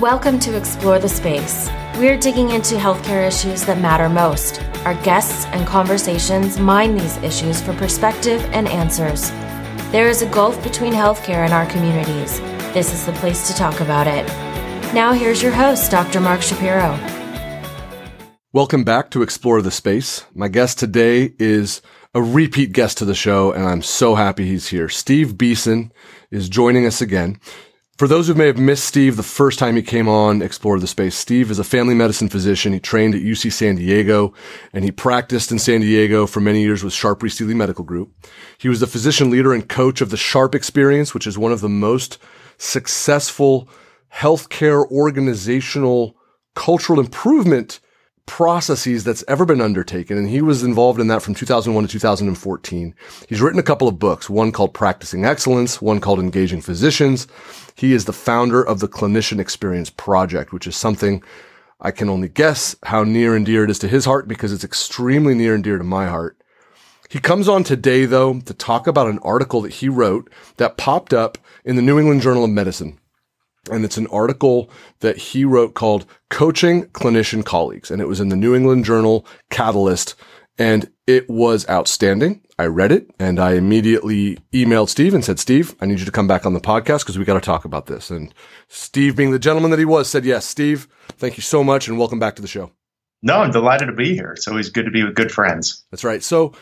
Welcome to Explore the Space. We're digging into healthcare issues that matter most. Our guests and conversations mine these issues for perspective and answers. There is a gulf between healthcare and our communities. This is the place to talk about it. Now, here's your host, Dr. Mark Shapiro. Welcome back to Explore the Space. My guest today is a repeat guest to the show, and I'm so happy he's here. Steve Beeson is joining us again. For those who may have missed Steve the first time he came on Explore the Space, Steve is a family medicine physician. He trained at UC San Diego and he practiced in San Diego for many years with Sharp Steely Medical Group. He was the physician leader and coach of the Sharp Experience, which is one of the most successful healthcare organizational cultural improvement processes that's ever been undertaken. And he was involved in that from 2001 to 2014. He's written a couple of books, one called Practicing Excellence, one called Engaging Physicians. He is the founder of the Clinician Experience Project, which is something I can only guess how near and dear it is to his heart because it's extremely near and dear to my heart. He comes on today, though, to talk about an article that he wrote that popped up in the New England Journal of Medicine. And it's an article that he wrote called Coaching Clinician Colleagues. And it was in the New England Journal Catalyst. And it was outstanding. I read it and I immediately emailed Steve and said, Steve, I need you to come back on the podcast because we got to talk about this. And Steve, being the gentleman that he was, said, yes, Steve, thank you so much and welcome back to the show. No, I'm delighted to be here. It's always good to be with good friends. That's right. So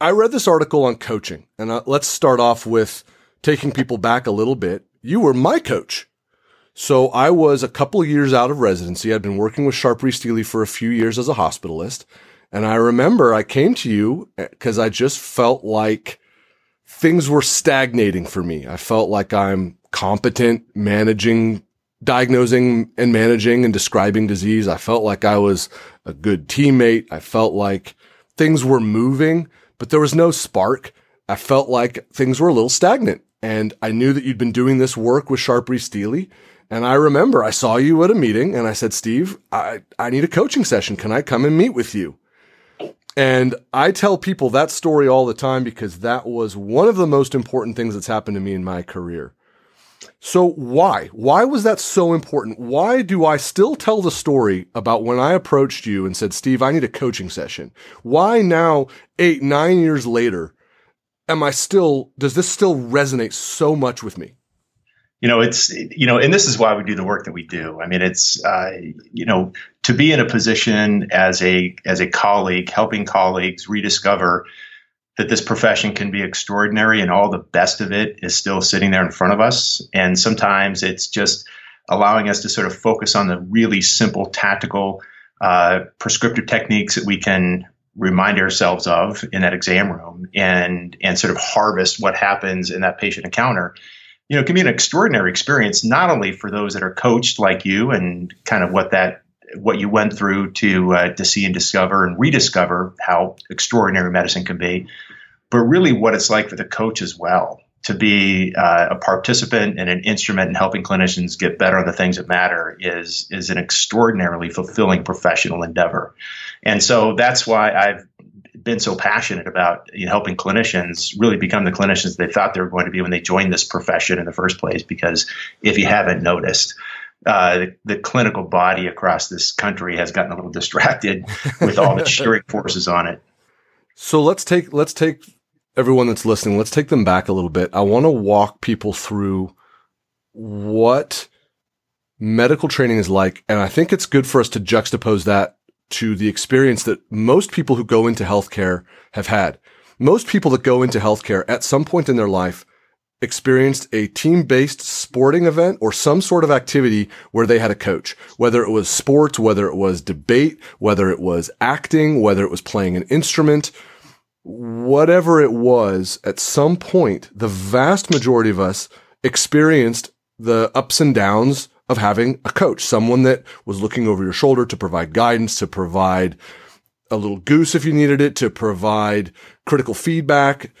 I read this article on coaching and uh, let's start off with taking people back a little bit. You were my coach. So I was a couple of years out of residency. I'd been working with Sharp Steely for a few years as a hospitalist. And I remember I came to you eh, because I just felt like things were stagnating for me. I felt like I'm competent managing, diagnosing and managing and describing disease. I felt like I was a good teammate. I felt like things were moving, but there was no spark. I felt like things were a little stagnant. And I knew that you'd been doing this work with Sharp Steely. And I remember I saw you at a meeting and I said, Steve, I, I need a coaching session. Can I come and meet with you? And I tell people that story all the time because that was one of the most important things that's happened to me in my career. So why? Why was that so important? Why do I still tell the story about when I approached you and said, Steve, I need a coaching session? Why now, eight, nine years later, am I still, does this still resonate so much with me? You know it's you know and this is why we do the work that we do. I mean it's uh, you know to be in a position as a as a colleague helping colleagues rediscover that this profession can be extraordinary and all the best of it is still sitting there in front of us. And sometimes it's just allowing us to sort of focus on the really simple tactical uh, prescriptive techniques that we can remind ourselves of in that exam room and and sort of harvest what happens in that patient encounter you know, it can be an extraordinary experience, not only for those that are coached like you and kind of what that what you went through to uh, to see and discover and rediscover how extraordinary medicine can be, but really what it's like for the coach as well to be uh, a participant and an instrument in helping clinicians get better on the things that matter is is an extraordinarily fulfilling professional endeavor, and so that's why I've been so passionate about you know, helping clinicians really become the clinicians they thought they were going to be when they joined this profession in the first place. Because if you haven't noticed, uh, the, the, clinical body across this country has gotten a little distracted with all the shearing forces on it. So let's take let's take everyone that's listening. Let's take them back a little bit. I want to walk people through what medical training is like, and I think it's good for us to juxtapose that to the experience that most people who go into healthcare have had. Most people that go into healthcare at some point in their life experienced a team based sporting event or some sort of activity where they had a coach, whether it was sports, whether it was debate, whether it was acting, whether it was playing an instrument, whatever it was, at some point, the vast majority of us experienced the ups and downs of having a coach, someone that was looking over your shoulder to provide guidance, to provide a little goose if you needed it, to provide critical feedback,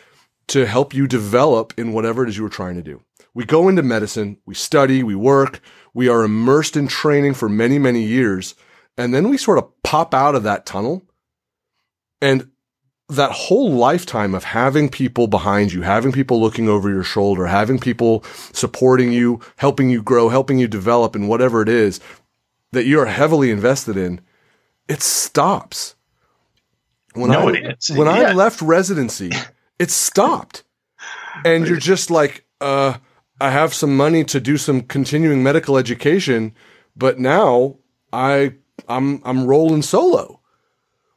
to help you develop in whatever it is you were trying to do. We go into medicine, we study, we work, we are immersed in training for many, many years. And then we sort of pop out of that tunnel. And that whole lifetime of having people behind you, having people looking over your shoulder, having people supporting you, helping you grow, helping you develop and whatever it is that you're heavily invested in, it stops. When no, I, it is. When yeah. I left residency, it stopped. And you're just like, uh, I have some money to do some continuing medical education, but now I I'm I'm rolling solo.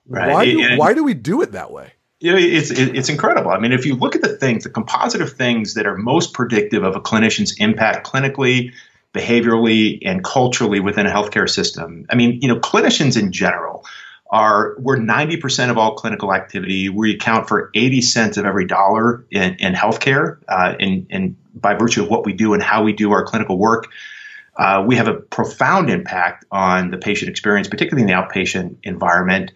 Right. Why do, and, why do we do it that way? You know, it's it's incredible. I mean, if you look at the things, the composite of things that are most predictive of a clinician's impact clinically, behaviorally, and culturally within a healthcare system. I mean, you know, clinicians in general are we're 90% of all clinical activity. We account for 80 cents of every dollar in, in healthcare, uh, in, in by virtue of what we do and how we do our clinical work. Uh, we have a profound impact on the patient experience, particularly in the outpatient environment.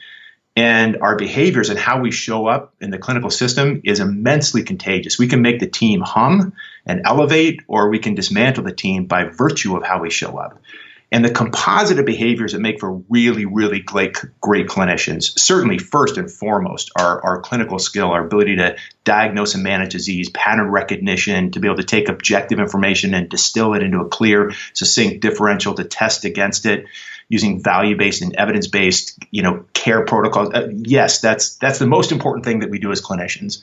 And our behaviors and how we show up in the clinical system is immensely contagious. We can make the team hum and elevate, or we can dismantle the team by virtue of how we show up and the composite of behaviors that make for really, really great, great clinicians. Certainly, first and foremost, our, our clinical skill, our ability to diagnose and manage disease, pattern recognition, to be able to take objective information and distill it into a clear, succinct differential to test against it using value-based and evidence-based, you know, care protocols. Uh, yes, that's that's the most important thing that we do as clinicians.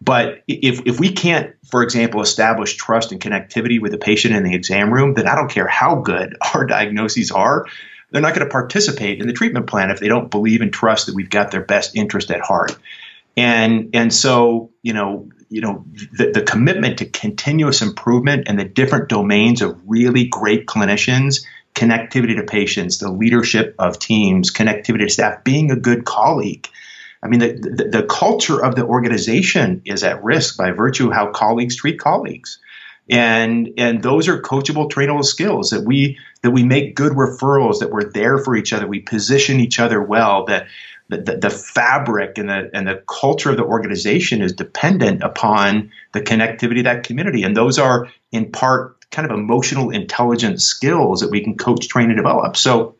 But if, if we can't, for example, establish trust and connectivity with the patient in the exam room, then I don't care how good our diagnoses are, they're not going to participate in the treatment plan if they don't believe and trust that we've got their best interest at heart. And and so you know you know the, the commitment to continuous improvement and the different domains of really great clinicians connectivity to patients, the leadership of teams, connectivity to staff, being a good colleague, I mean, the, the, the, culture of the organization is at risk by virtue of how colleagues treat colleagues. And, and those are coachable, trainable skills that we, that we make good referrals, that we're there for each other, we position each other well, that the, the, fabric and the, and the culture of the organization is dependent upon the connectivity of that community. And those are in part kind of emotional intelligence skills that we can coach, train, and develop. So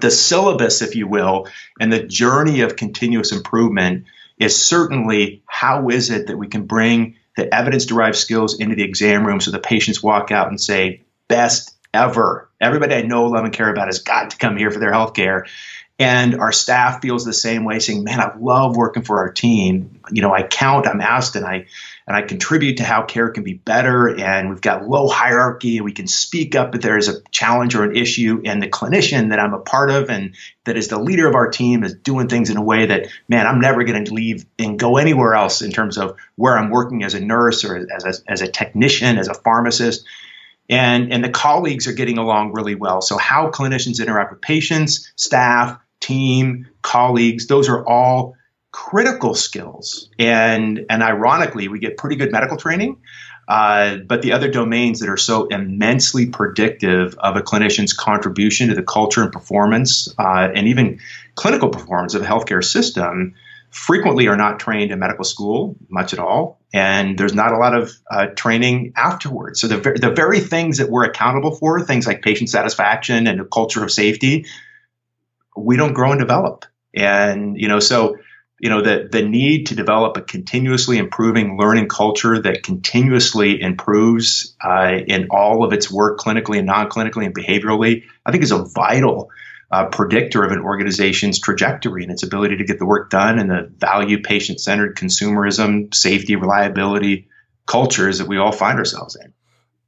the syllabus, if you will, and the journey of continuous improvement is certainly how is it that we can bring the evidence derived skills into the exam room so the patients walk out and say, best ever. Everybody I know, love, and care about has got to come here for their health care. And our staff feels the same way, saying, man, I love working for our team. You know, I count, I'm asked, and I and I contribute to how care can be better. And we've got low hierarchy, and we can speak up if there is a challenge or an issue. And the clinician that I'm a part of and that is the leader of our team is doing things in a way that, man, I'm never going to leave and go anywhere else in terms of where I'm working as a nurse or as a, as a technician, as a pharmacist. And, and the colleagues are getting along really well. So, how clinicians interact with patients, staff, team, colleagues, those are all critical skills. And, and ironically, we get pretty good medical training. Uh, but the other domains that are so immensely predictive of a clinician's contribution to the culture and performance uh, and even clinical performance of a healthcare system frequently are not trained in medical school much at all. And there's not a lot of uh, training afterwards. So the, ver- the very things that we're accountable for, things like patient satisfaction and a culture of safety, we don't grow and develop. And, you know, so you know the the need to develop a continuously improving learning culture that continuously improves uh, in all of its work clinically and non-clinically and behaviorally i think is a vital uh, predictor of an organization's trajectory and its ability to get the work done and the value patient-centered consumerism safety reliability cultures that we all find ourselves in.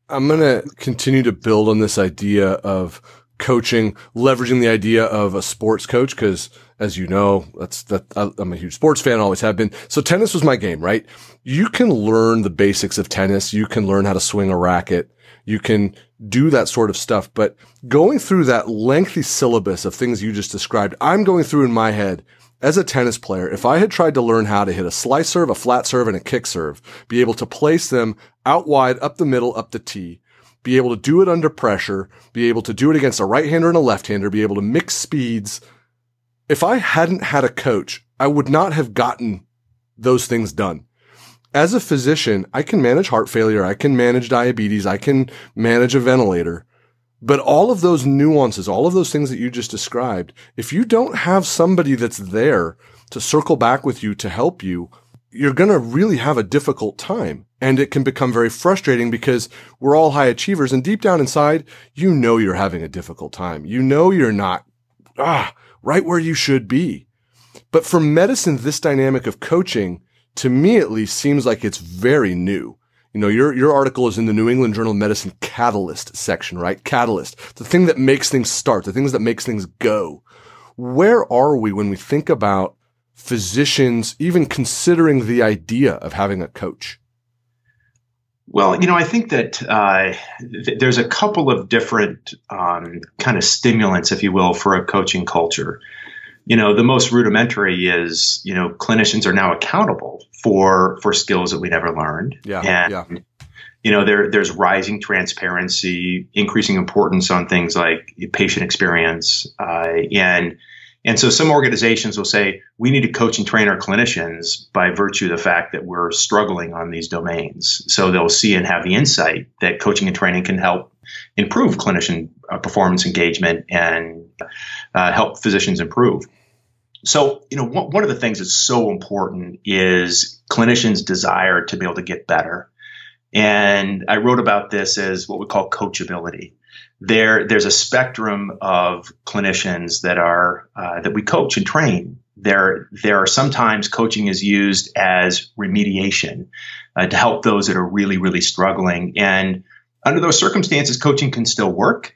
I'm going to continue to build on this idea of coaching leveraging the idea of a sports coach because as you know, that's that I'm a huge sports fan, always have been. So tennis was my game, right? You can learn the basics of tennis. You can learn how to swing a racket. You can do that sort of stuff. But going through that lengthy syllabus of things you just described, I'm going through in my head as a tennis player. If I had tried to learn how to hit a slice serve, a flat serve, and a kick serve, be able to place them out wide, up the middle, up the tee, be able to do it under pressure, be able to do it against a right hander and a left hander, be able to mix speeds, if I hadn't had a coach, I would not have gotten those things done. As a physician, I can manage heart failure. I can manage diabetes. I can manage a ventilator. But all of those nuances, all of those things that you just described, if you don't have somebody that's there to circle back with you to help you, you're going to really have a difficult time. And it can become very frustrating because we're all high achievers. And deep down inside, you know you're having a difficult time. You know you're not, ah, right where you should be. But for medicine, this dynamic of coaching, to me at least, seems like it's very new. You know, your, your article is in the New England Journal of Medicine catalyst section, right? Catalyst. The thing that makes things start, the things that makes things go. Where are we when we think about physicians even considering the idea of having a coach? Well, you know, I think that uh, th- there's a couple of different um, kind of stimulants, if you will, for a coaching culture. You know, the most rudimentary is, you know, clinicians are now accountable for for skills that we never learned. Yeah. And, yeah. you know, there there's rising transparency, increasing importance on things like patient experience, uh, and and so some organizations will say, we need to coach and train our clinicians by virtue of the fact that we're struggling on these domains. So they'll see and have the insight that coaching and training can help improve clinician uh, performance engagement and uh, help physicians improve. So, you know, one of the things that's so important is clinicians' desire to be able to get better. And I wrote about this as what we call coachability there there's a spectrum of clinicians that are uh, that we coach and train. There there are sometimes coaching is used as remediation uh, to help those that are really really struggling. And under those circumstances, coaching can still work.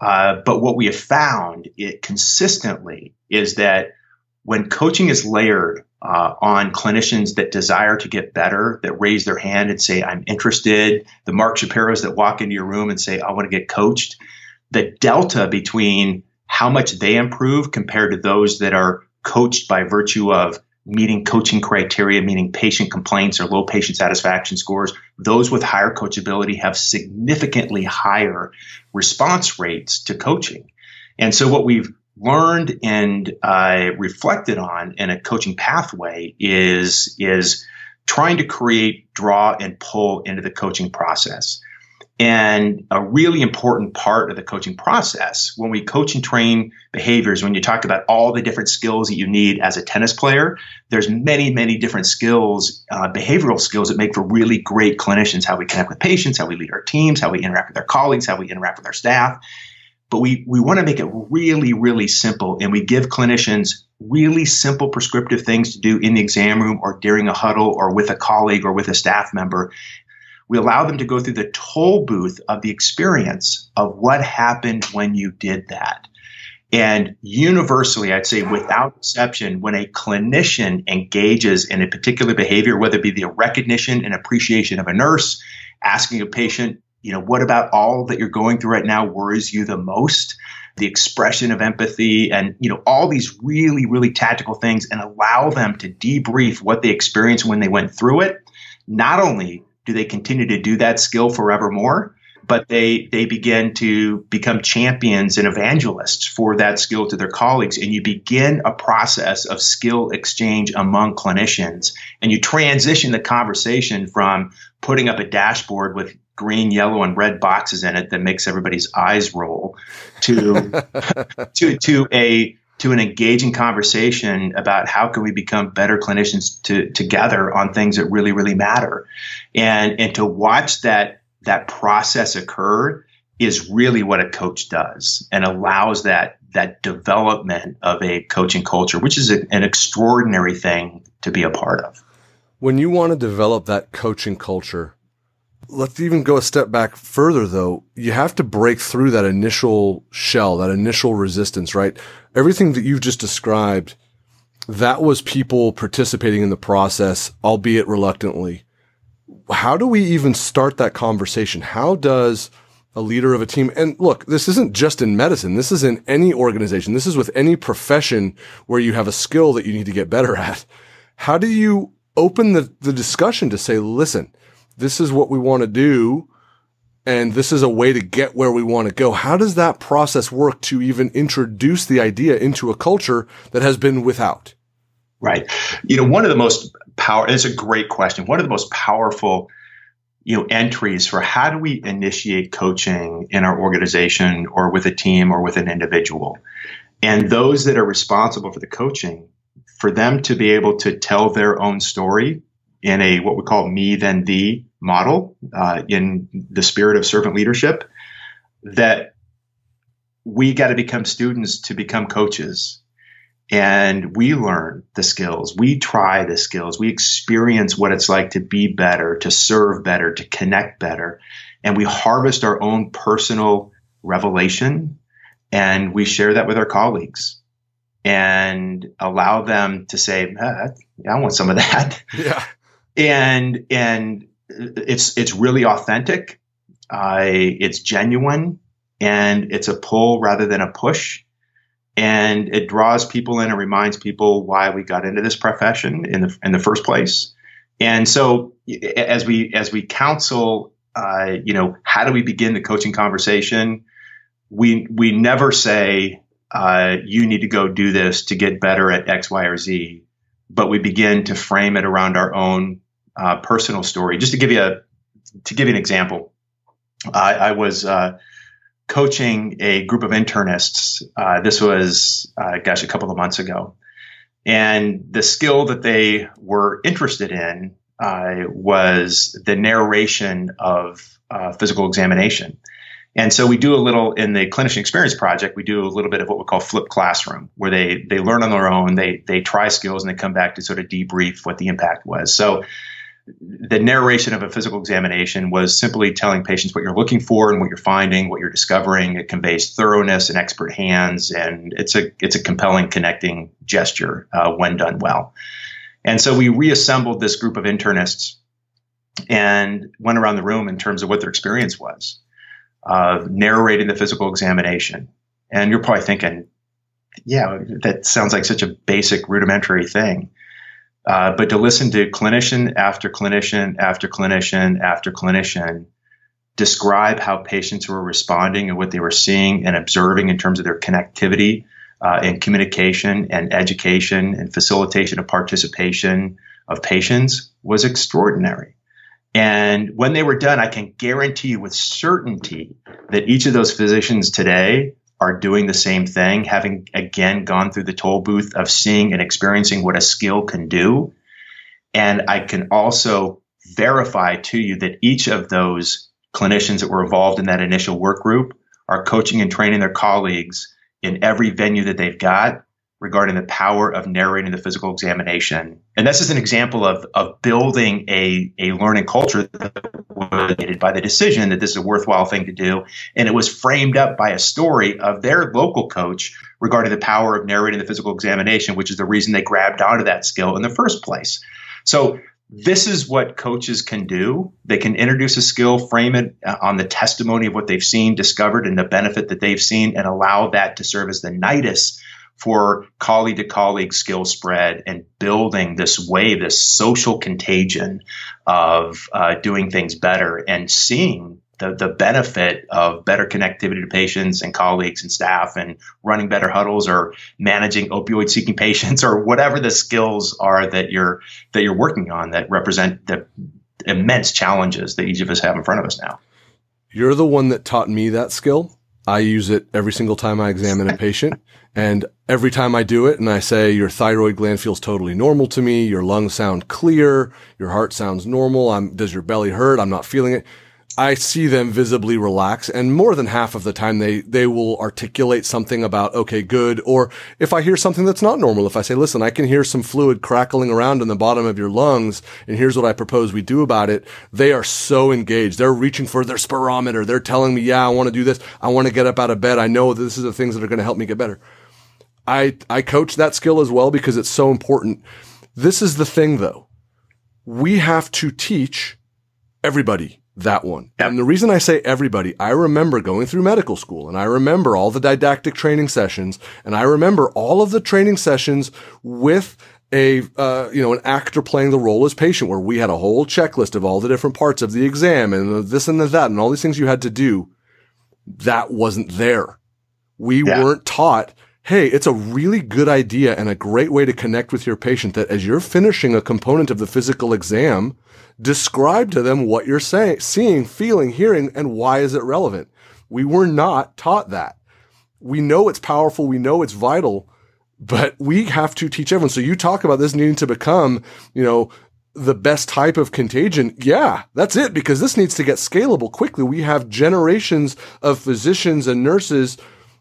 Uh, but what we have found it consistently is that when coaching is layered uh, on clinicians that desire to get better, that raise their hand and say, I'm interested, the Mark Shapiro's that walk into your room and say, I want to get coached, the delta between how much they improve compared to those that are coached by virtue of meeting coaching criteria, meaning patient complaints or low patient satisfaction scores, those with higher coachability have significantly higher response rates to coaching. And so what we've learned and uh, reflected on in a coaching pathway is is trying to create draw and pull into the coaching process. And a really important part of the coaching process when we coach and train behaviors when you talk about all the different skills that you need as a tennis player there's many many different skills uh, behavioral skills that make for really great clinicians how we connect with patients how we lead our teams how we interact with our colleagues how we interact with our staff but we, we want to make it really, really simple. And we give clinicians really simple prescriptive things to do in the exam room or during a huddle or with a colleague or with a staff member. We allow them to go through the toll booth of the experience of what happened when you did that. And universally, I'd say without exception, when a clinician engages in a particular behavior, whether it be the recognition and appreciation of a nurse, asking a patient you know, what about all that you're going through right now worries you the most? The expression of empathy and, you know, all these really, really tactical things and allow them to debrief what they experienced when they went through it. Not only do they continue to do that skill forevermore, but they they begin to become champions and evangelists for that skill to their colleagues and you begin a process of skill exchange among clinicians and you transition the conversation from putting up a dashboard with green, yellow, and red boxes in it that makes everybody's eyes roll to to to a to an engaging conversation about how can we become better clinicians to, together on things that really really matter. And and to watch that that process occur is really what a coach does and allows that that development of a coaching culture which is a, an extraordinary thing to be a part of. When you want to develop that coaching culture let's even go a step back further though. You have to break through that initial shell, that initial resistance, right? Everything that you've just described, that was people participating in the process, albeit reluctantly. How do we even start that conversation? How does a leader of a team, and look, this isn't just in medicine. This is in any organization. This is with any profession where you have a skill that you need to get better at. How do you open the, the discussion to say, listen, this is what we want to do and this is a way to get where we want to go. How does that process work to even introduce the idea into a culture that has been without? Right. You know, one of the most power, it's a great question. One of the most powerful, you know, entries for how do we initiate coaching in our organization or with a team or with an individual. And those that are responsible for the coaching for them to be able to tell their own story in a what we call me then thee model uh, in the spirit of servant leadership that we got to become students to become coaches. And we learn the skills. We try the skills. We experience what it's like to be better to serve better to connect better. And we harvest our own personal revelation and we share that with our colleagues and allow them to say ah, i want some of that. Yeah. And and it's it's really authentic it's genuine and it's a pull rather than a push and it draws people in and reminds people why we got into this profession in the in the first place. And so, as we as we counsel, uh, you know, how do we begin the coaching conversation? We we never say uh, you need to go do this to get better at X, Y, or Z, but we begin to frame it around our own uh, personal story. Just to give you a to give you an example, I, I was uh, coaching a group of internists. Uh, this was, uh, gosh, a couple of months ago. And the skill that they were interested in uh, was the narration of uh, physical examination. And so we do a little in the clinician experience project. We do a little bit of what we call flip classroom, where they they learn on their own, they they try skills, and they come back to sort of debrief what the impact was. So the narration of a physical examination was simply telling patients what you're looking for and what you're finding, what you're discovering. It conveys thoroughness and expert hands, and it's a it's a compelling connecting gesture uh, when done well. And so we reassembled this group of internists and went around the room in terms of what their experience was of narrating the physical examination. And you're probably thinking, yeah, that sounds like such a basic rudimentary thing. Uh, but to listen to clinician after clinician after clinician after clinician describe how patients were responding and what they were seeing and observing in terms of their connectivity uh, and communication and education and facilitation of participation of patients was extraordinary. And when they were done, I can guarantee you with certainty that each of those physicians today are doing the same thing, having again gone through the toll booth of seeing and experiencing what a skill can do. And I can also verify to you that each of those clinicians that were involved in that initial work group are coaching and training their colleagues in every venue that they've got regarding the power of narrating the physical examination. And this is an example of, of building a, a learning culture that was by the decision that this is a worthwhile thing to do. And it was framed up by a story of their local coach regarding the power of narrating the physical examination, which is the reason they grabbed onto that skill in the first place. So this is what coaches can do. They can introduce a skill, frame it uh, on the testimony of what they've seen, discovered, and the benefit that they've seen, and allow that to serve as the nidus for colleague to colleague skill spread and building this wave, this social contagion of uh, doing things better and seeing the, the benefit of better connectivity to patients and colleagues and staff and running better huddles or managing opioid seeking patients or whatever the skills are that you're that you're working on that represent the immense challenges that each of us have in front of us now. You're the one that taught me that skill. I use it every single time I examine a patient. And every time I do it and I say your thyroid gland feels totally normal to me, your lungs sound clear, your heart sounds normal, I'm, does your belly hurt? I'm not feeling it. I see them visibly relax and more than half of the time they, they will articulate something about, okay, good. Or if I hear something that's not normal, if I say, listen, I can hear some fluid crackling around in the bottom of your lungs and here's what I propose we do about it. They are so engaged. They're reaching for their spirometer. They're telling me, yeah, I want to do this. I want to get up out of bed. I know this is the things that are going to help me get better. I, I coach that skill as well because it's so important. This is the thing though. We have to teach everybody that one. Yep. And the reason I say everybody, I remember going through medical school and I remember all the didactic training sessions and I remember all of the training sessions with a uh, you know an actor playing the role as patient where we had a whole checklist of all the different parts of the exam and this and the, that and all these things you had to do that wasn't there we yeah. weren't taught hey, it's a really good idea and a great way to connect with your patient that as you're finishing a component of the physical exam, describe to them what you're saying, seeing, feeling, hearing, and why is it relevant. We were not taught that. We know it's powerful. We know it's vital, but we have to teach everyone. So you talk about this needing to become, you know, the best type of contagion. Yeah, that's it because this needs to get scalable quickly. We have generations of physicians and nurses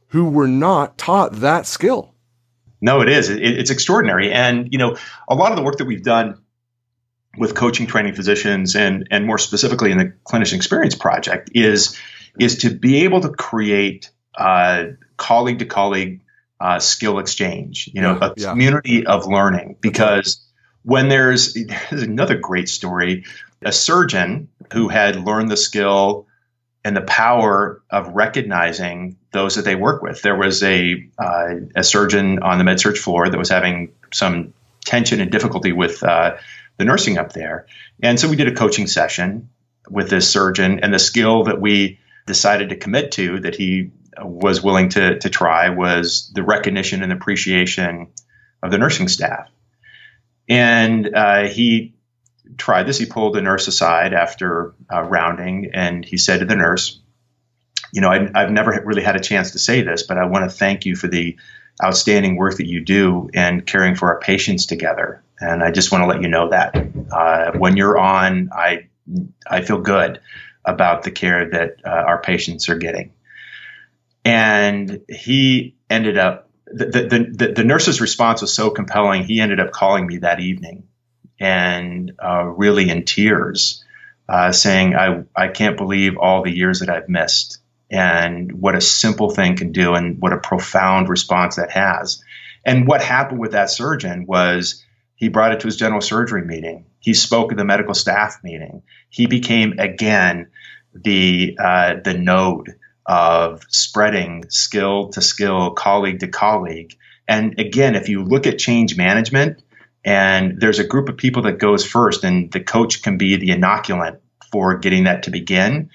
who were not taught that skill. No, it is. It, it's extraordinary. And, you know, a lot of the work that we've done with coaching training physicians and, and more specifically in the clinician experience project is, is to be able to create a colleague to colleague uh, skill exchange, you know, yeah, a yeah. community of learning because when there's, there's another great story, a surgeon who had learned the skill and the power of recognizing those that they work with. There was a uh, a surgeon on the med surg floor that was having some tension and difficulty with uh, the nursing up there, and so we did a coaching session with this surgeon. And the skill that we decided to commit to, that he was willing to to try, was the recognition and appreciation of the nursing staff. And uh, he tried this. He pulled the nurse aside after uh, rounding, and he said to the nurse, "You know, I, I've never really had a chance to say this, but I want to thank you for the outstanding work that you do in caring for our patients together. And I just want to let you know that uh, when you're on, I I feel good about the care that uh, our patients are getting." And he ended up the, the, the, the, nurse's response was so compelling. He ended up calling me that evening and uh, really in tears, uh, saying, I, I can't believe all the years that I've missed and what a simple thing can do and what a profound response that has. And what happened with that surgeon was he brought it to his general surgery meeting. He spoke at the medical staff meeting. He became again the uh, the node of spreading skill to skill, colleague to colleague. And again, if you look at change management, and there's a group of people that goes first, and the coach can be the inoculant for getting that to begin.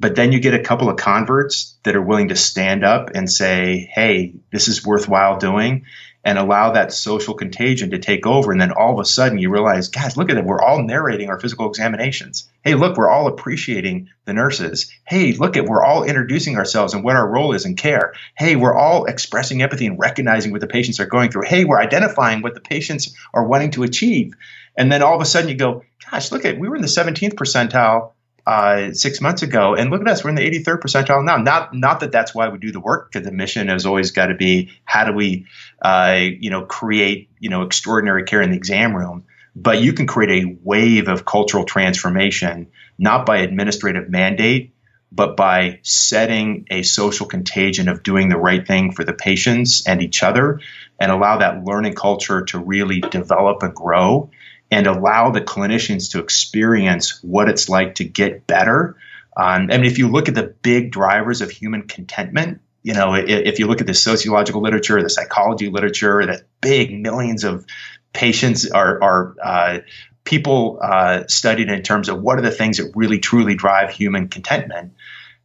But then you get a couple of converts that are willing to stand up and say, hey, this is worthwhile doing and allow that social contagion to take over. And then all of a sudden you realize, guys, look at it. We're all narrating our physical examinations. Hey, look, we're all appreciating the nurses. Hey, look at we're all introducing ourselves and what our role is in care. Hey, we're all expressing empathy and recognizing what the patients are going through. Hey, we're identifying what the patients are wanting to achieve. And then all of a sudden you go, gosh, look at we were in the 17th percentile uh, six months ago, and look at us, we're in the 83rd percentile now. Not not that that's why we do the work, because the mission has always got to be how do we, uh, you know, create you know extraordinary care in the exam room. But you can create a wave of cultural transformation not by administrative mandate, but by setting a social contagion of doing the right thing for the patients and each other, and allow that learning culture to really develop and grow and allow the clinicians to experience what it's like to get better. Um, I mean, if you look at the big drivers of human contentment, you know, if you look at the sociological literature, the psychology literature, the big millions of patients are, are uh, people uh, studied in terms of what are the things that really truly drive human contentment.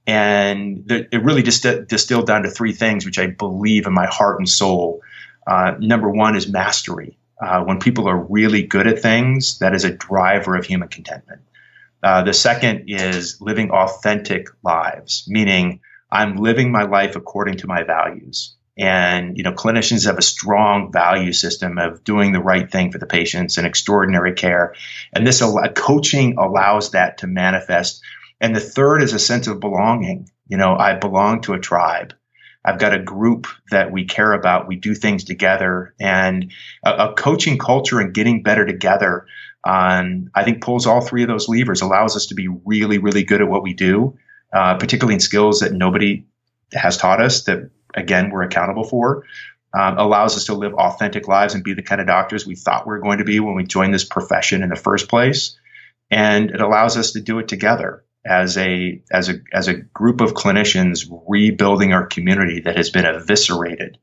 And it really just distilled down to three things, which I believe in my heart and soul. Uh, number one is mastery. Uh, when people are really good at things, that is a driver of human contentment. Uh, the second is living authentic lives, meaning I'm living my life according to my values. And you know, clinicians have a strong value system of doing the right thing for the patients and extraordinary care. And this coaching allows that to manifest. And the third is a sense of belonging. You know, I belong to a tribe. I've got a group that we care about. We do things together, and a, a coaching culture and getting better together. Um, I think pulls all three of those levers, allows us to be really, really good at what we do, uh, particularly in skills that nobody has taught us. That again, we're accountable for. Um, allows us to live authentic lives and be the kind of doctors we thought we were going to be when we joined this profession in the first place. And it allows us to do it together as a as a as a group of clinicians rebuilding our community that has been eviscerated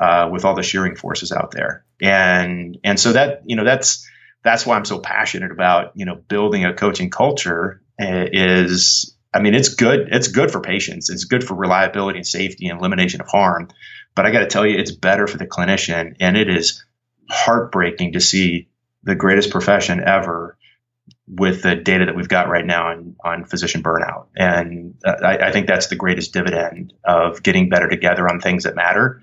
uh, with all the shearing forces out there. And and so that you know that's that's why I'm so passionate about you know building a coaching culture uh, is I mean it's good it's good for patients. It's good for reliability and safety and elimination of harm. But I got to tell you it's better for the clinician and it is heartbreaking to see the greatest profession ever with the data that we've got right now on, on physician burnout. And I, I, think that's the greatest dividend of getting better together on things that matter.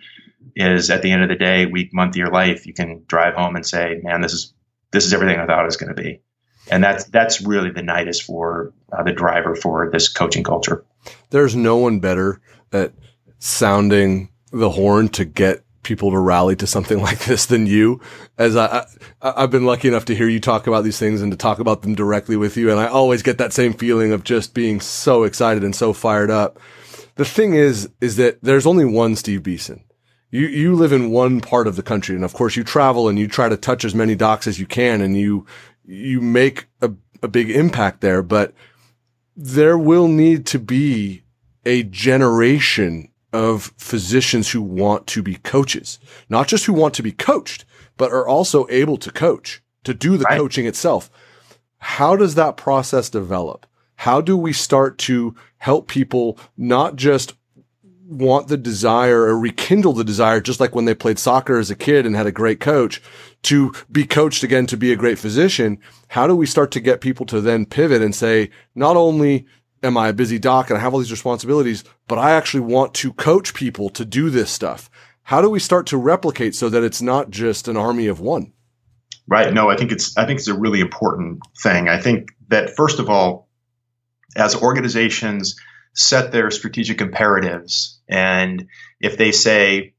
is at the end of the day, week, month of your life, you can drive home and say, man, this is, this is everything I thought it was going to be. And that's, that's really the is for uh, the driver for this coaching culture. There's no one better at sounding the horn to get people to rally to something like this than you. As I, I, have been lucky enough to hear you talk about these things and to talk about them directly with you. And I always get that same feeling of just being so excited and so fired up. The thing is, is that there's only one Steve Beeson. You, you live in one part of the country. And of course you travel and you try to touch as many docs as you can and you, you make a, a big impact there, but there will need to be a generation of physicians who want to be coaches, not just who want to be coached, but are also able to coach, to do the right. coaching itself. How does that process develop? How do we start to help people not just want the desire or rekindle the desire, just like when they played soccer as a kid and had a great coach to be coached again to be a great physician? How do we start to get people to then pivot and say, not only am I a busy doc and I have all these responsibilities, but I actually want to coach people to do this stuff. How do we start to replicate so that it's not just an army of one? Right. No, I think it's I think it's a really important thing. I think that first of all, as organizations set their strategic imperatives, and if they say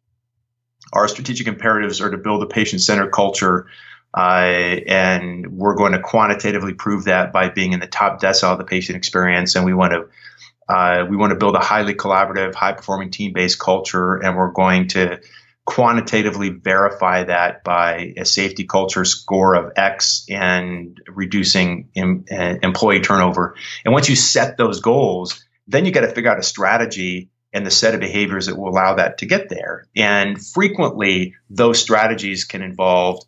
our strategic imperatives are to build a patient-centered culture uh, and we're going to quantitatively prove that by being in the top decile of the patient experience. And we want to uh, we want to build a highly collaborative, high performing team based culture, and we're going to quantitatively verify that by a safety culture score of X and reducing em, uh, employee turnover. And once you set those goals, then you got to figure out a strategy and the set of behaviors that will allow that to get there. And frequently, those strategies can involve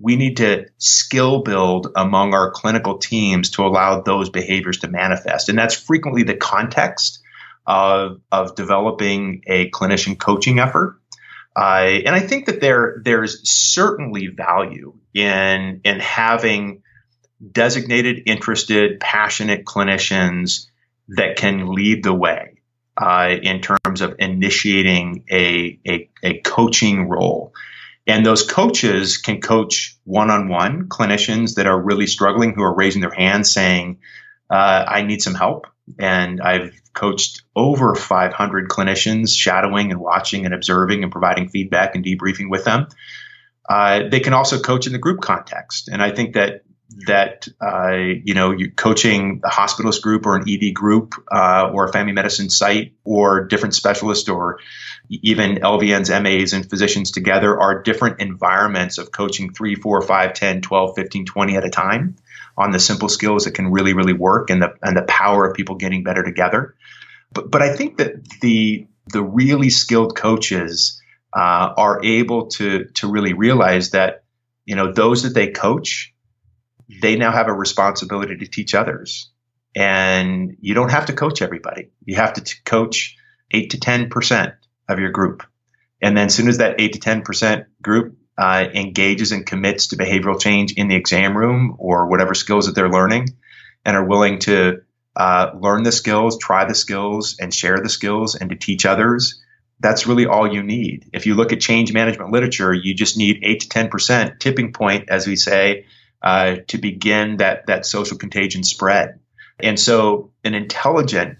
we need to skill build among our clinical teams to allow those behaviors to manifest. And that's frequently the context of, of developing a clinician coaching effort. Uh, and I think that there there's certainly value in in having designated, interested, passionate clinicians that can lead the way uh, in terms of initiating a, a, a coaching role. And those coaches can coach one on one clinicians that are really struggling, who are raising their hands saying, uh, I need some help. And I've coached over 500 clinicians, shadowing and watching and observing and providing feedback and debriefing with them. Uh, they can also coach in the group context. And I think that that uh, you know you're coaching a hospitalist group or an ED group uh, or a family medicine site or different specialists or even LVNs, MAs, and physicians together are different environments of coaching 3, 4, 5, 10, 12, 15, 20 at a time on the simple skills that can really, really work and the and the power of people getting better together. But but I think that the the really skilled coaches uh, are able to to really realize that you know those that they coach they now have a responsibility to teach others. And you don't have to coach everybody. You have to t- coach eight to 10% of your group. And then as soon as that eight to 10% group uh, engages and commits to behavioral change in the exam room or whatever skills that they're learning and are willing to uh, learn the skills, try the skills, and share the skills and to teach others, that's really all you need. If you look at change management literature, you just need 8 to 10% tipping point, as we say, uh, to begin that that social contagion spread. And so, an intelligent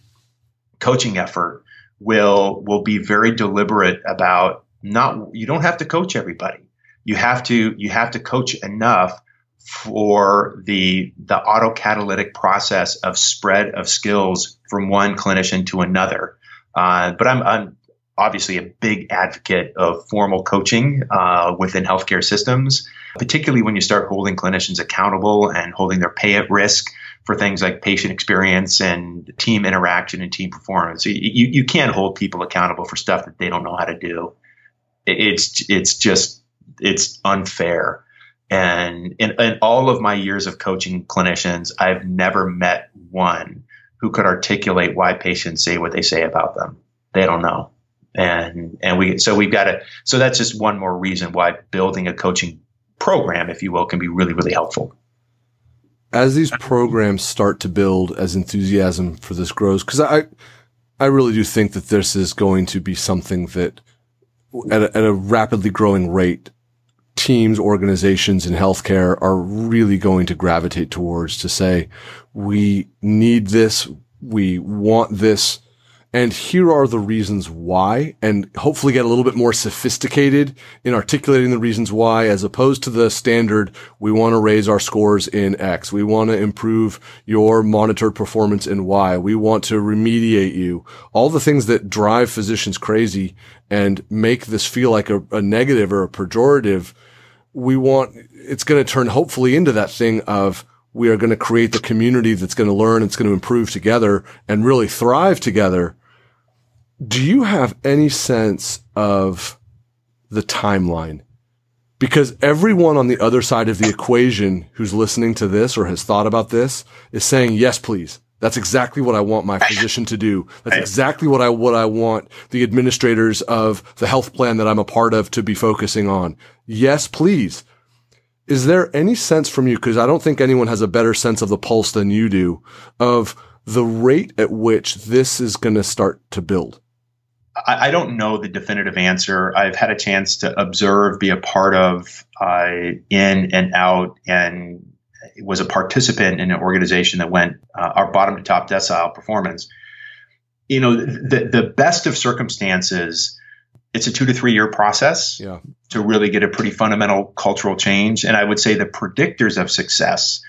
coaching effort will will be very deliberate about not. You don't have to coach everybody. You have to you have to coach enough for the the autocatalytic process of spread of skills from one clinician to another. Uh, but I'm, I'm obviously a big advocate of formal coaching uh, within healthcare systems, particularly when you start holding clinicians accountable and holding their pay at risk for things like patient experience and team interaction and team performance. You, you can't hold people accountable for stuff that they don't know how to do. It's it's just it's unfair. And in, in all of my years of coaching clinicians, I've never met one who could articulate why patients say what they say about them. They don't know and and we so we've got to so that's just one more reason why building a coaching program if you will can be really really helpful as these programs start to build as enthusiasm for this grows because i i really do think that this is going to be something that at a, at a rapidly growing rate, teams, organizations in healthcare are really going to gravitate towards to say, we need this. We want this. And here are the reasons why, and hopefully get a little bit more sophisticated in articulating the reasons why, as opposed to the standard, we want to raise our scores in X. We want to improve your monitored performance in Y. We want to remediate you. All the things that drive physicians crazy and make this feel like a, a negative or a pejorative. We want, it's going to turn hopefully into that thing of, we are going to create the community that's going to learn, it's going to improve together and really thrive together do you have any sense of the timeline? Because everyone on the other side of the equation who's listening to this or has thought about this is saying, yes, please. That's exactly what I want my physician to do. That's exactly what I, what I want the administrators of the health plan that I'm a part of to be focusing on. Yes, please. Is there any sense from you? Cause I don't think anyone has a better sense of the pulse than you do of the rate at which this is going to start to build. I, I, don't know the definitive answer. I've had a chance to observe, be a part of, uh, in and out, and was a participant in an organization that went uh, our bottom to top decile performance. You know, the the best of circumstances, it's a two to three year process yeah. to really get a pretty fundamental cultural change. And I would say the predictors of success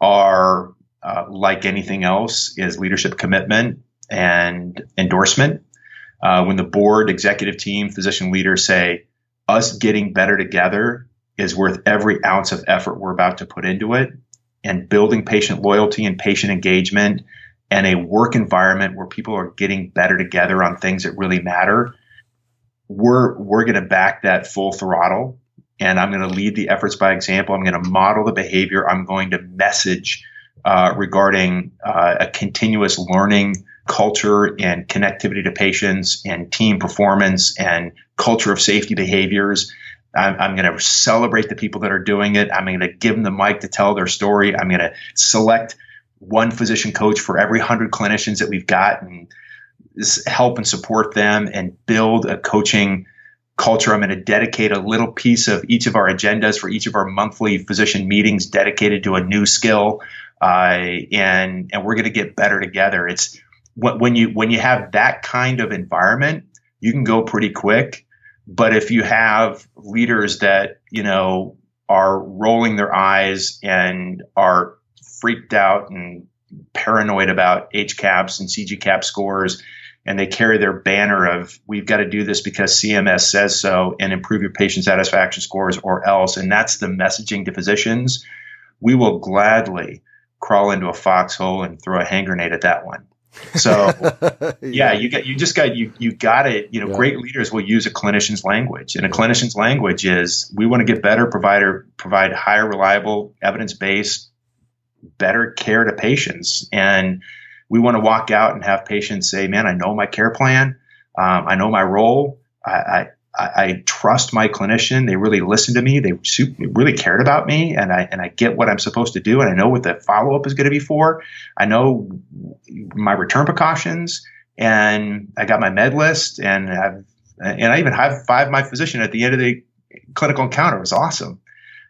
are uh, like anything else is leadership commitment and endorsement uh, when the board, executive team, physician leaders say, us getting better together is worth every ounce of effort we're about to put into it, and building patient loyalty and patient engagement and a work environment where people are getting better together on things that really matter, we're we're going to back that full throttle. And I'm going to lead the efforts by example. I'm going to model the behavior. I'm going to message uh, regarding uh, a continuous learning culture and connectivity to patients and team performance and culture of safety behaviors. I'm, I'm going to celebrate the people that are doing it. I'm going to give them the mic to tell their story. I'm going to select one physician coach for every 100 clinicians that we've got and help and support them and build a coaching culture. I'm going to dedicate a little piece of each of our agendas for each of our monthly physician meetings dedicated to a new skill. Uh, and, and we're going to get better together. It's, when you when you have that kind of environment, you can go pretty quick. But if you have leaders that you know are rolling their eyes and are freaked out and paranoid about HCAHPS and CG-CAHPS scores, and they carry their banner of "We've got to do this because CMS says so," and improve your patient satisfaction scores, or else, and that's the messaging to physicians. We will gladly crawl into a foxhole and throw a hand grenade at that one. So yeah. you got you just got you you got it. You know, yeah. great leaders will use a clinician's language, and a clinician's language is we want to get better, provider provide higher, reliable, evidence based, better care to patients, and we want to walk out and have patients say, "Man, I know my care plan, um, I know my role, I, I I, I, trust my clinician. They really listen to me. They really cared about me, and I and I get what I'm supposed to do, and I know what the follow up is going to be for. I know my return precautions, and I got my med list, and I've and I even have five my physician at the end of the clinical encounter. It was awesome.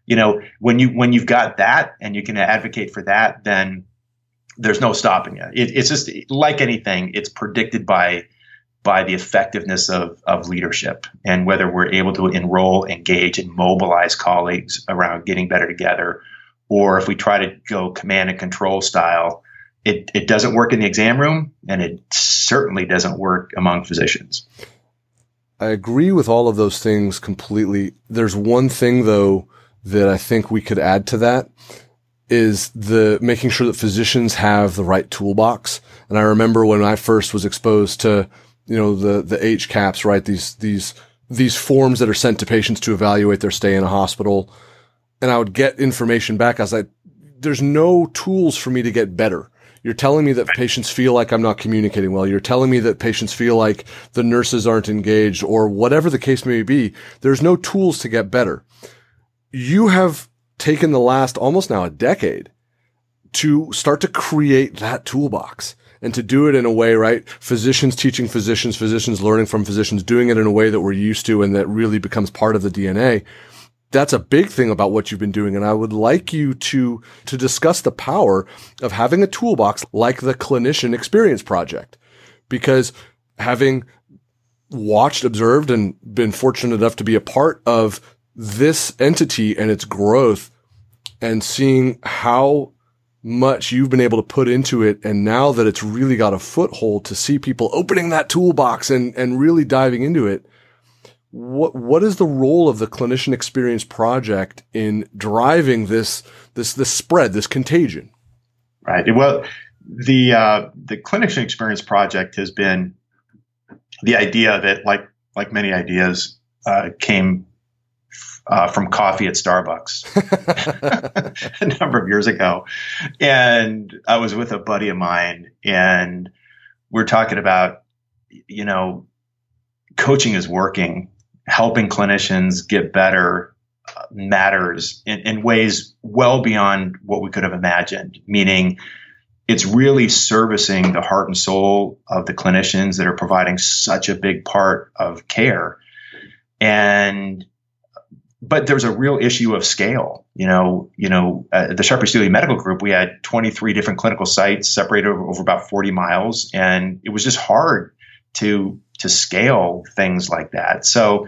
You know, when you when you've got that and you can advocate for that, then there's no stopping it. it it's just like anything. It's predicted by by the effectiveness of, of leadership and whether we're able to enroll, engage, and mobilize colleagues around getting better together. Or if we try to go command and control style, it, it doesn't work in the exam room and it certainly doesn't work among physicians. I agree with all of those things completely. There's one thing though that I think we could add to that is the making sure that physicians have the right toolbox. And I remember when I first was exposed to you know, the, the HCAHPS, right? These, these, these forms that are sent to patients to evaluate their stay in a hospital. And I would get information back. I was like, there's no tools for me to get better. You're telling me that patients feel like I'm not communicating well. You're telling me that patients feel like the nurses aren't engaged or whatever the case may be. There's no tools to get better. You have taken the last almost now a decade to start to create that toolbox and to do it in a way, right? Physicians teaching physicians, physicians learning from physicians, doing it in a way that we're used to and that really becomes part of the DNA. That's a big thing about what you've been doing. And I would like you to, to discuss the power of having a toolbox like the clinician experience project, because having watched, observed, and been fortunate enough to be a part of this entity and its growth and seeing how much you've been able to put into it. And now that it's really got a foothold to see people opening that toolbox and, and really diving into it. What, what is the role of the clinician experience project in driving this, this, this spread, this contagion? Right. Well, the, uh, the clinician experience project has been the idea that like, like many ideas, uh, came uh, from coffee at Starbucks a number of years ago. And I was with a buddy of mine and we're talking about, you know, coaching is working, helping clinicians get better matters in, in ways well beyond what we could have imagined, meaning it's really servicing the heart and soul of the clinicians that are providing such a big part of care. And but there's a real issue of scale. You know, you know, uh, the Sharp Rees-Stealy Medical Group, we had 23 different clinical sites separated over, over, about 40 miles, and it was just hard to to scale things like that. So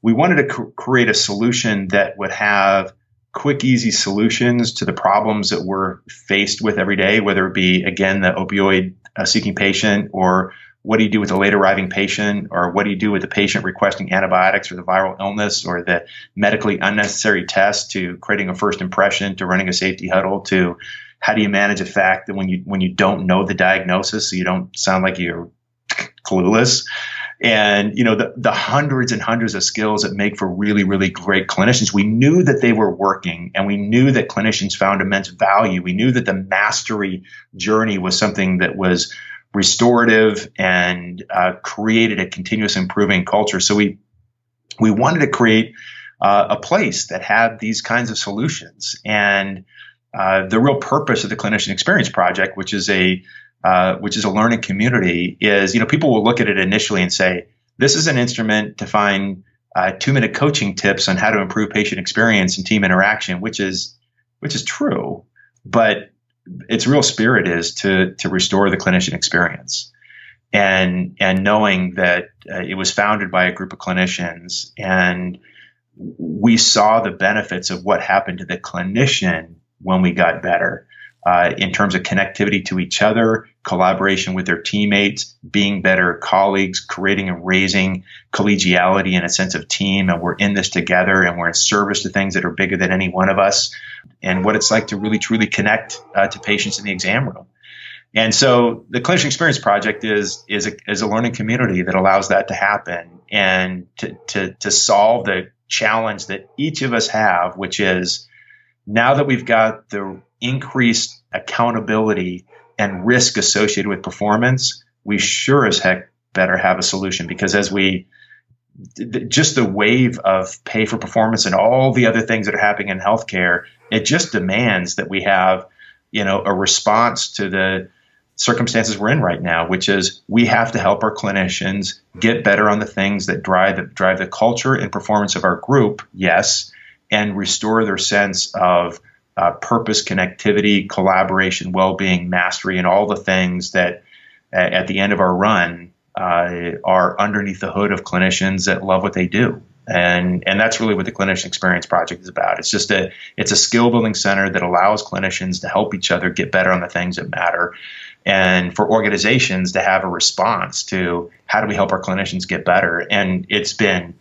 we wanted to cr- create a solution that would have quick, easy solutions to the problems that we're faced with every day, whether it be again the opioid uh, seeking patient or what do you do with a late arriving patient or what do you do with the patient requesting antibiotics or the viral illness or the medically unnecessary test to creating a first impression to running a safety huddle to how do you manage the fact that when you when you don't know the diagnosis so you don't sound like you're clueless? And you know the, the hundreds and hundreds of skills that make for really really great clinicians. We knew that they were working and we knew that clinicians found immense value. We knew that the mastery journey was something that was restorative and uh, created a continuous improving culture. So we we wanted to create uh, a place that had these kinds of solutions. And uh, the real purpose of the Clinician Experience Project, which is a uh, which is a learning community, is you know people will look at it initially and say this is an instrument to find uh, two minute coaching tips on how to improve patient experience and team interaction, which is which is true, but its real spirit is to to restore the clinician experience. And and knowing that uh, it was founded by a group of clinicians and we saw the benefits of what happened to the clinician when we got better uh, in terms of connectivity to each other, collaboration with their teammates, being better colleagues, creating and raising collegiality and a sense of team. And we're in this together and we're in service to things that are bigger than any one of us. And what it's like to really truly connect uh, to patients in the exam room. And so the Clinician Experience Project is is a, is a learning community that allows that to happen and to, to, to solve the challenge that each of us have, which is now that we've got the increased accountability and risk associated with performance, we sure as heck better have a solution because as we just the wave of pay for performance and all the other things that are happening in healthcare, it just demands that we have, you know, a response to the circumstances we're in right now, which is we have to help our clinicians get better on the things that drive drive the culture and performance of our group, yes, and restore their sense of uh, purpose, connectivity, collaboration, well being, mastery, and all the things that uh, at the end of our run uh, are underneath the hood of clinicians that love what they do. And, and that's really what the clinician experience project is about. It's just a it's a skill building center that allows clinicians to help each other get better on the things that matter, and for organizations to have a response to how do we help our clinicians get better. And it's been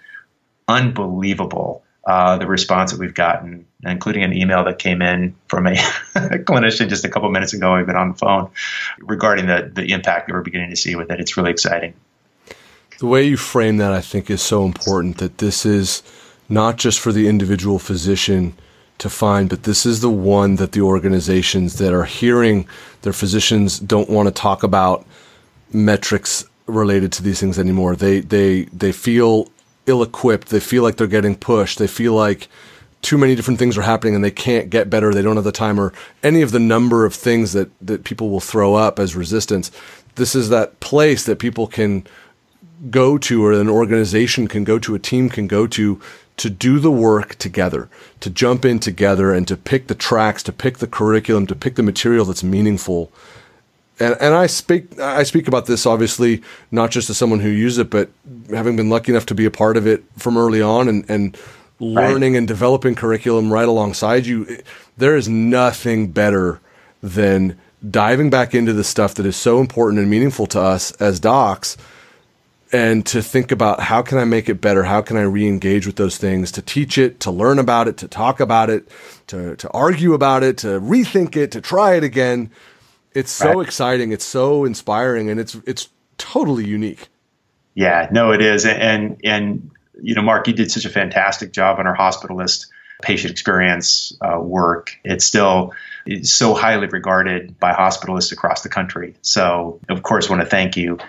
unbelievable uh, the response that we've gotten, including an email that came in from a clinician just a couple minutes ago. We've been on the phone regarding the the impact that we're beginning to see with it. It's really exciting. The way you frame that, I think, is so important. That this is not just for the individual physician to find, but this is the one that the organizations that are hearing their physicians don't want to talk about metrics related to these things anymore. They they they feel ill equipped. They feel like they're getting pushed. They feel like too many different things are happening and they can't get better, they don't have the time, or any of the number of things that, that people will throw up as resistance. This is that place that people can go to, or an organization can go to, a team can go to, to do the work together, to jump in together and to pick the tracks, to pick the curriculum, to pick the material that's meaningful. And, and I speak I speak about this obviously not just as someone who uses it, but having been lucky enough to be a part of it from early on and, and learning right. and developing curriculum right alongside you, there is nothing better than diving back into the stuff that is so important and meaningful to us as docs and to think about how can I make it better? How can I re-engage with those things? To teach it, to learn about it, to talk about it, to, to argue about it, to rethink it, to try it again. It's so right. exciting. It's so inspiring and it's, it's totally unique. Yeah, no, it is. And, and you know, Mark, you did such a fantastic job on our hospitalist patient experience uh, work. It's still it's so highly regarded by hospitalists across the country. So, of course, want to thank you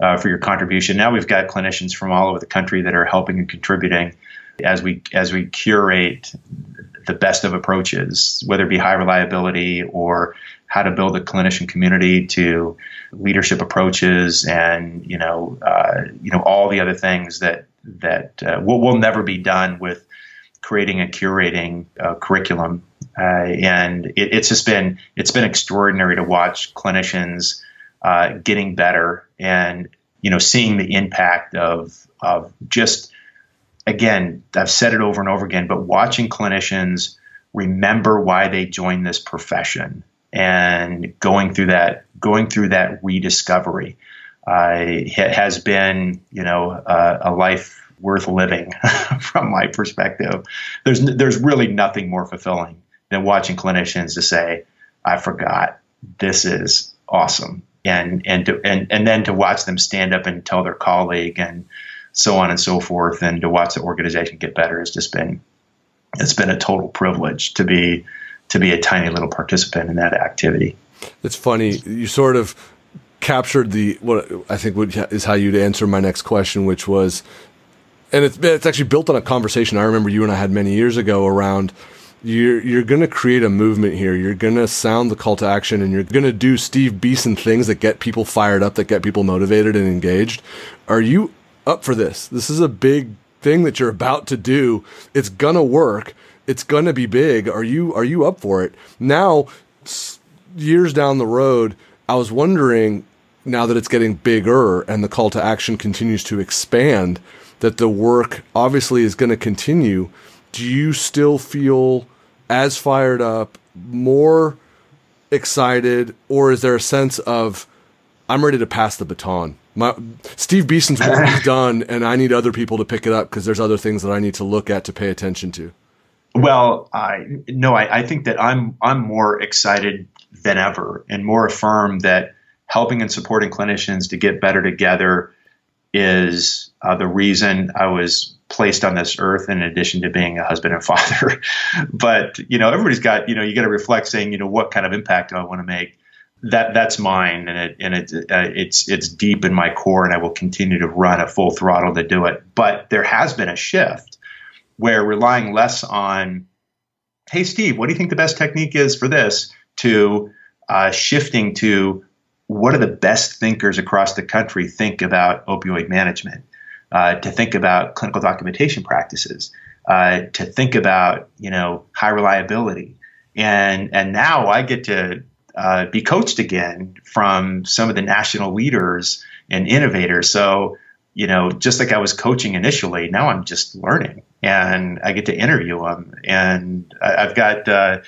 uh, for your contribution. Now we've got clinicians from all over the country that are helping and contributing as we as we curate the best of approaches, whether it be high reliability or how to build a clinician community to leadership approaches and you know uh, you know all the other things that that uh, will, will never be done with creating and curating a curriculum. Uh, and it, it's just been it's been extraordinary to watch clinicians uh, getting better and you know seeing the impact of of just again I've said it over and over again, but watching clinicians remember why they joined this profession and going through that going through that rediscovery uh, has been you know uh, a life worth living from my perspective. There's there's really nothing more fulfilling than watching clinicians to say, "I forgot. This is awesome," and and to, and and then to watch them stand up and tell their colleague and so on and so forth, and to watch the organization get better has just been it's been a total privilege to be to be a tiny little participant in that activity. It's funny you sort of captured the what I think would, is how you'd answer my next question, which was and it's it's actually built on a conversation I remember you and I had many years ago around you're you're going to create a movement here. You're going to sound the call to action, and you're going to do Steve Beeson things that get people fired up, that get people motivated and engaged. Are you up for this? This is a big thing that you're about to do. It's gonna work. It's gonna be big. Are you are you up for it? Now, years down the road, I was wondering now that it's getting bigger and the call to action continues to expand that the work obviously is going to continue, do you still feel as fired up, more excited, or is there a sense of I'm ready to pass the baton? My, Steve Beeson's work is done, and I need other people to pick it up because there's other things that I need to look at to pay attention to. Well, I no, I, I think that I'm I'm more excited than ever and more affirmed that helping and supporting clinicians to get better together is uh, the reason I was placed on this earth in addition to being a husband and father. but, you know, everybody's got, you know, you got to reflect saying, you know, what kind of impact do I want to make? That that's mine, and it and it uh, it's it's deep in my core, and I will continue to run at full throttle to do it. But there has been a shift where relying less on, hey Steve, what do you think the best technique is for this? To uh, shifting to what are the best thinkers across the country think about opioid management, uh, to think about clinical documentation practices, uh, to think about you know high reliability, and and now I get to uh, be coached again from some of the national leaders and innovators. So you know, just like I was coaching initially, now I'm just learning, and I get to interview them, and I've got uh,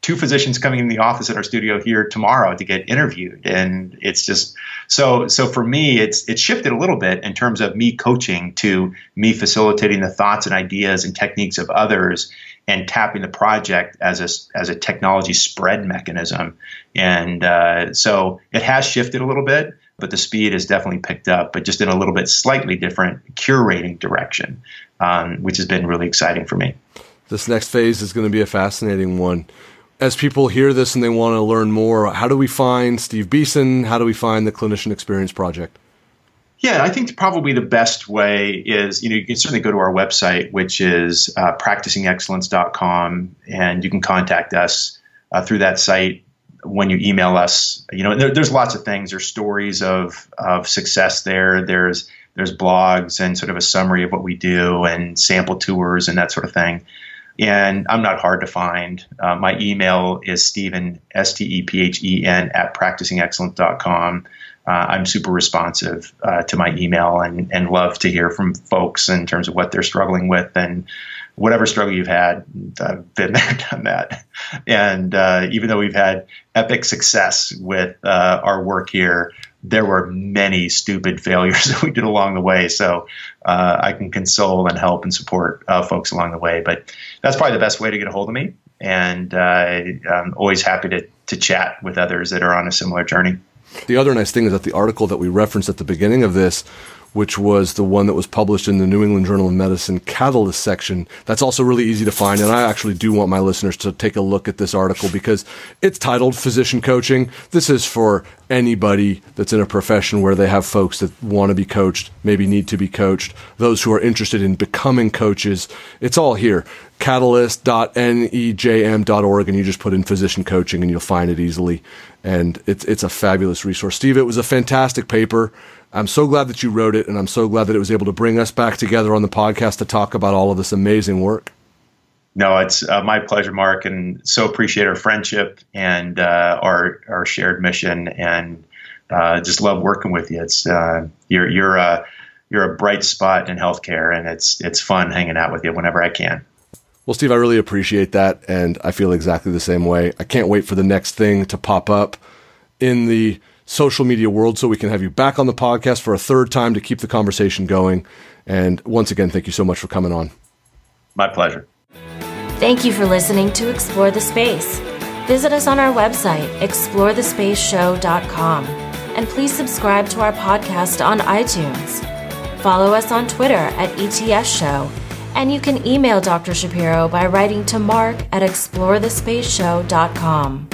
two physicians coming in the office at our studio here tomorrow to get interviewed. And it's just so so for me it's it's shifted a little bit in terms of me coaching to me facilitating the thoughts and ideas and techniques of others and tapping the project as a as a technology spread mechanism. And uh, so it has shifted a little bit but the speed has definitely picked up but just in a little bit slightly different curating direction um, which has been really exciting for me this next phase is going to be a fascinating one as people hear this and they want to learn more, how do we find Steve Beeson? How do we find the Clinician Experience Project? Yeah, I think probably the best way is, you know, you can certainly go to our website, which is uh, practicingexcellence.com, and you can contact us uh, through that site when you email us. You know, there, there's lots of things. There's stories of, of success there. There's there's blogs and sort of a summary of what we do and sample tours and that sort of thing. And I'm not hard to find. Uh, my email is Stephen, S T E P H E N, at practicingexcellence.com uh, I'm super responsive uh, to my email and, and love to hear from folks in terms of what they're struggling with and whatever struggle you've had. I've been there, done that. And uh, even though we've had epic success with uh, our work here, there were many stupid failures that we did along the way. So uh, I can console and help and support uh, folks along the way. But that's probably the best way to get a hold of me. And I'm always happy to, to chat with others that are on a similar journey. The other nice thing is that the article that we referenced at the beginning of this, which was the one that was published in the New England Journal of Medicine Catalyst section, that's also really easy to find. And I actually do want my listeners to take a look at this article because it's titled Physician Coaching. This is for anybody that's in a profession where they have folks that want to be coached, maybe need to be coached, those who are interested in becoming coaches. It's all here catalyst.nejm.org and you just put in physician coaching and you'll find it easily. And it's, it's a fabulous resource. Steve, it was a fantastic paper. I'm so glad that you wrote it and I'm so glad that it was able to bring us back together on the podcast to talk about all of this amazing work. No, it's uh, my pleasure, Mark, and so appreciate our friendship and uh, our our shared mission, and uh, just love working with you. It's uh, you're you're a you're a bright spot in healthcare, and it's it's fun hanging out with you whenever I can. Well, Steve, I really appreciate that. And I feel exactly the same way. I can't wait for the next thing to pop up in the social media world so we can have you back on the podcast for a third time to keep the conversation going. And once again, thank you so much for coming on. My pleasure. Thank you for listening to Explore the Space. Visit us on our website, explorethespaceshow.com, and please subscribe to our podcast on iTunes. Follow us on Twitter at ETS Show and you can email Dr. Shapiro by writing to mark at explorethespaceshow.com.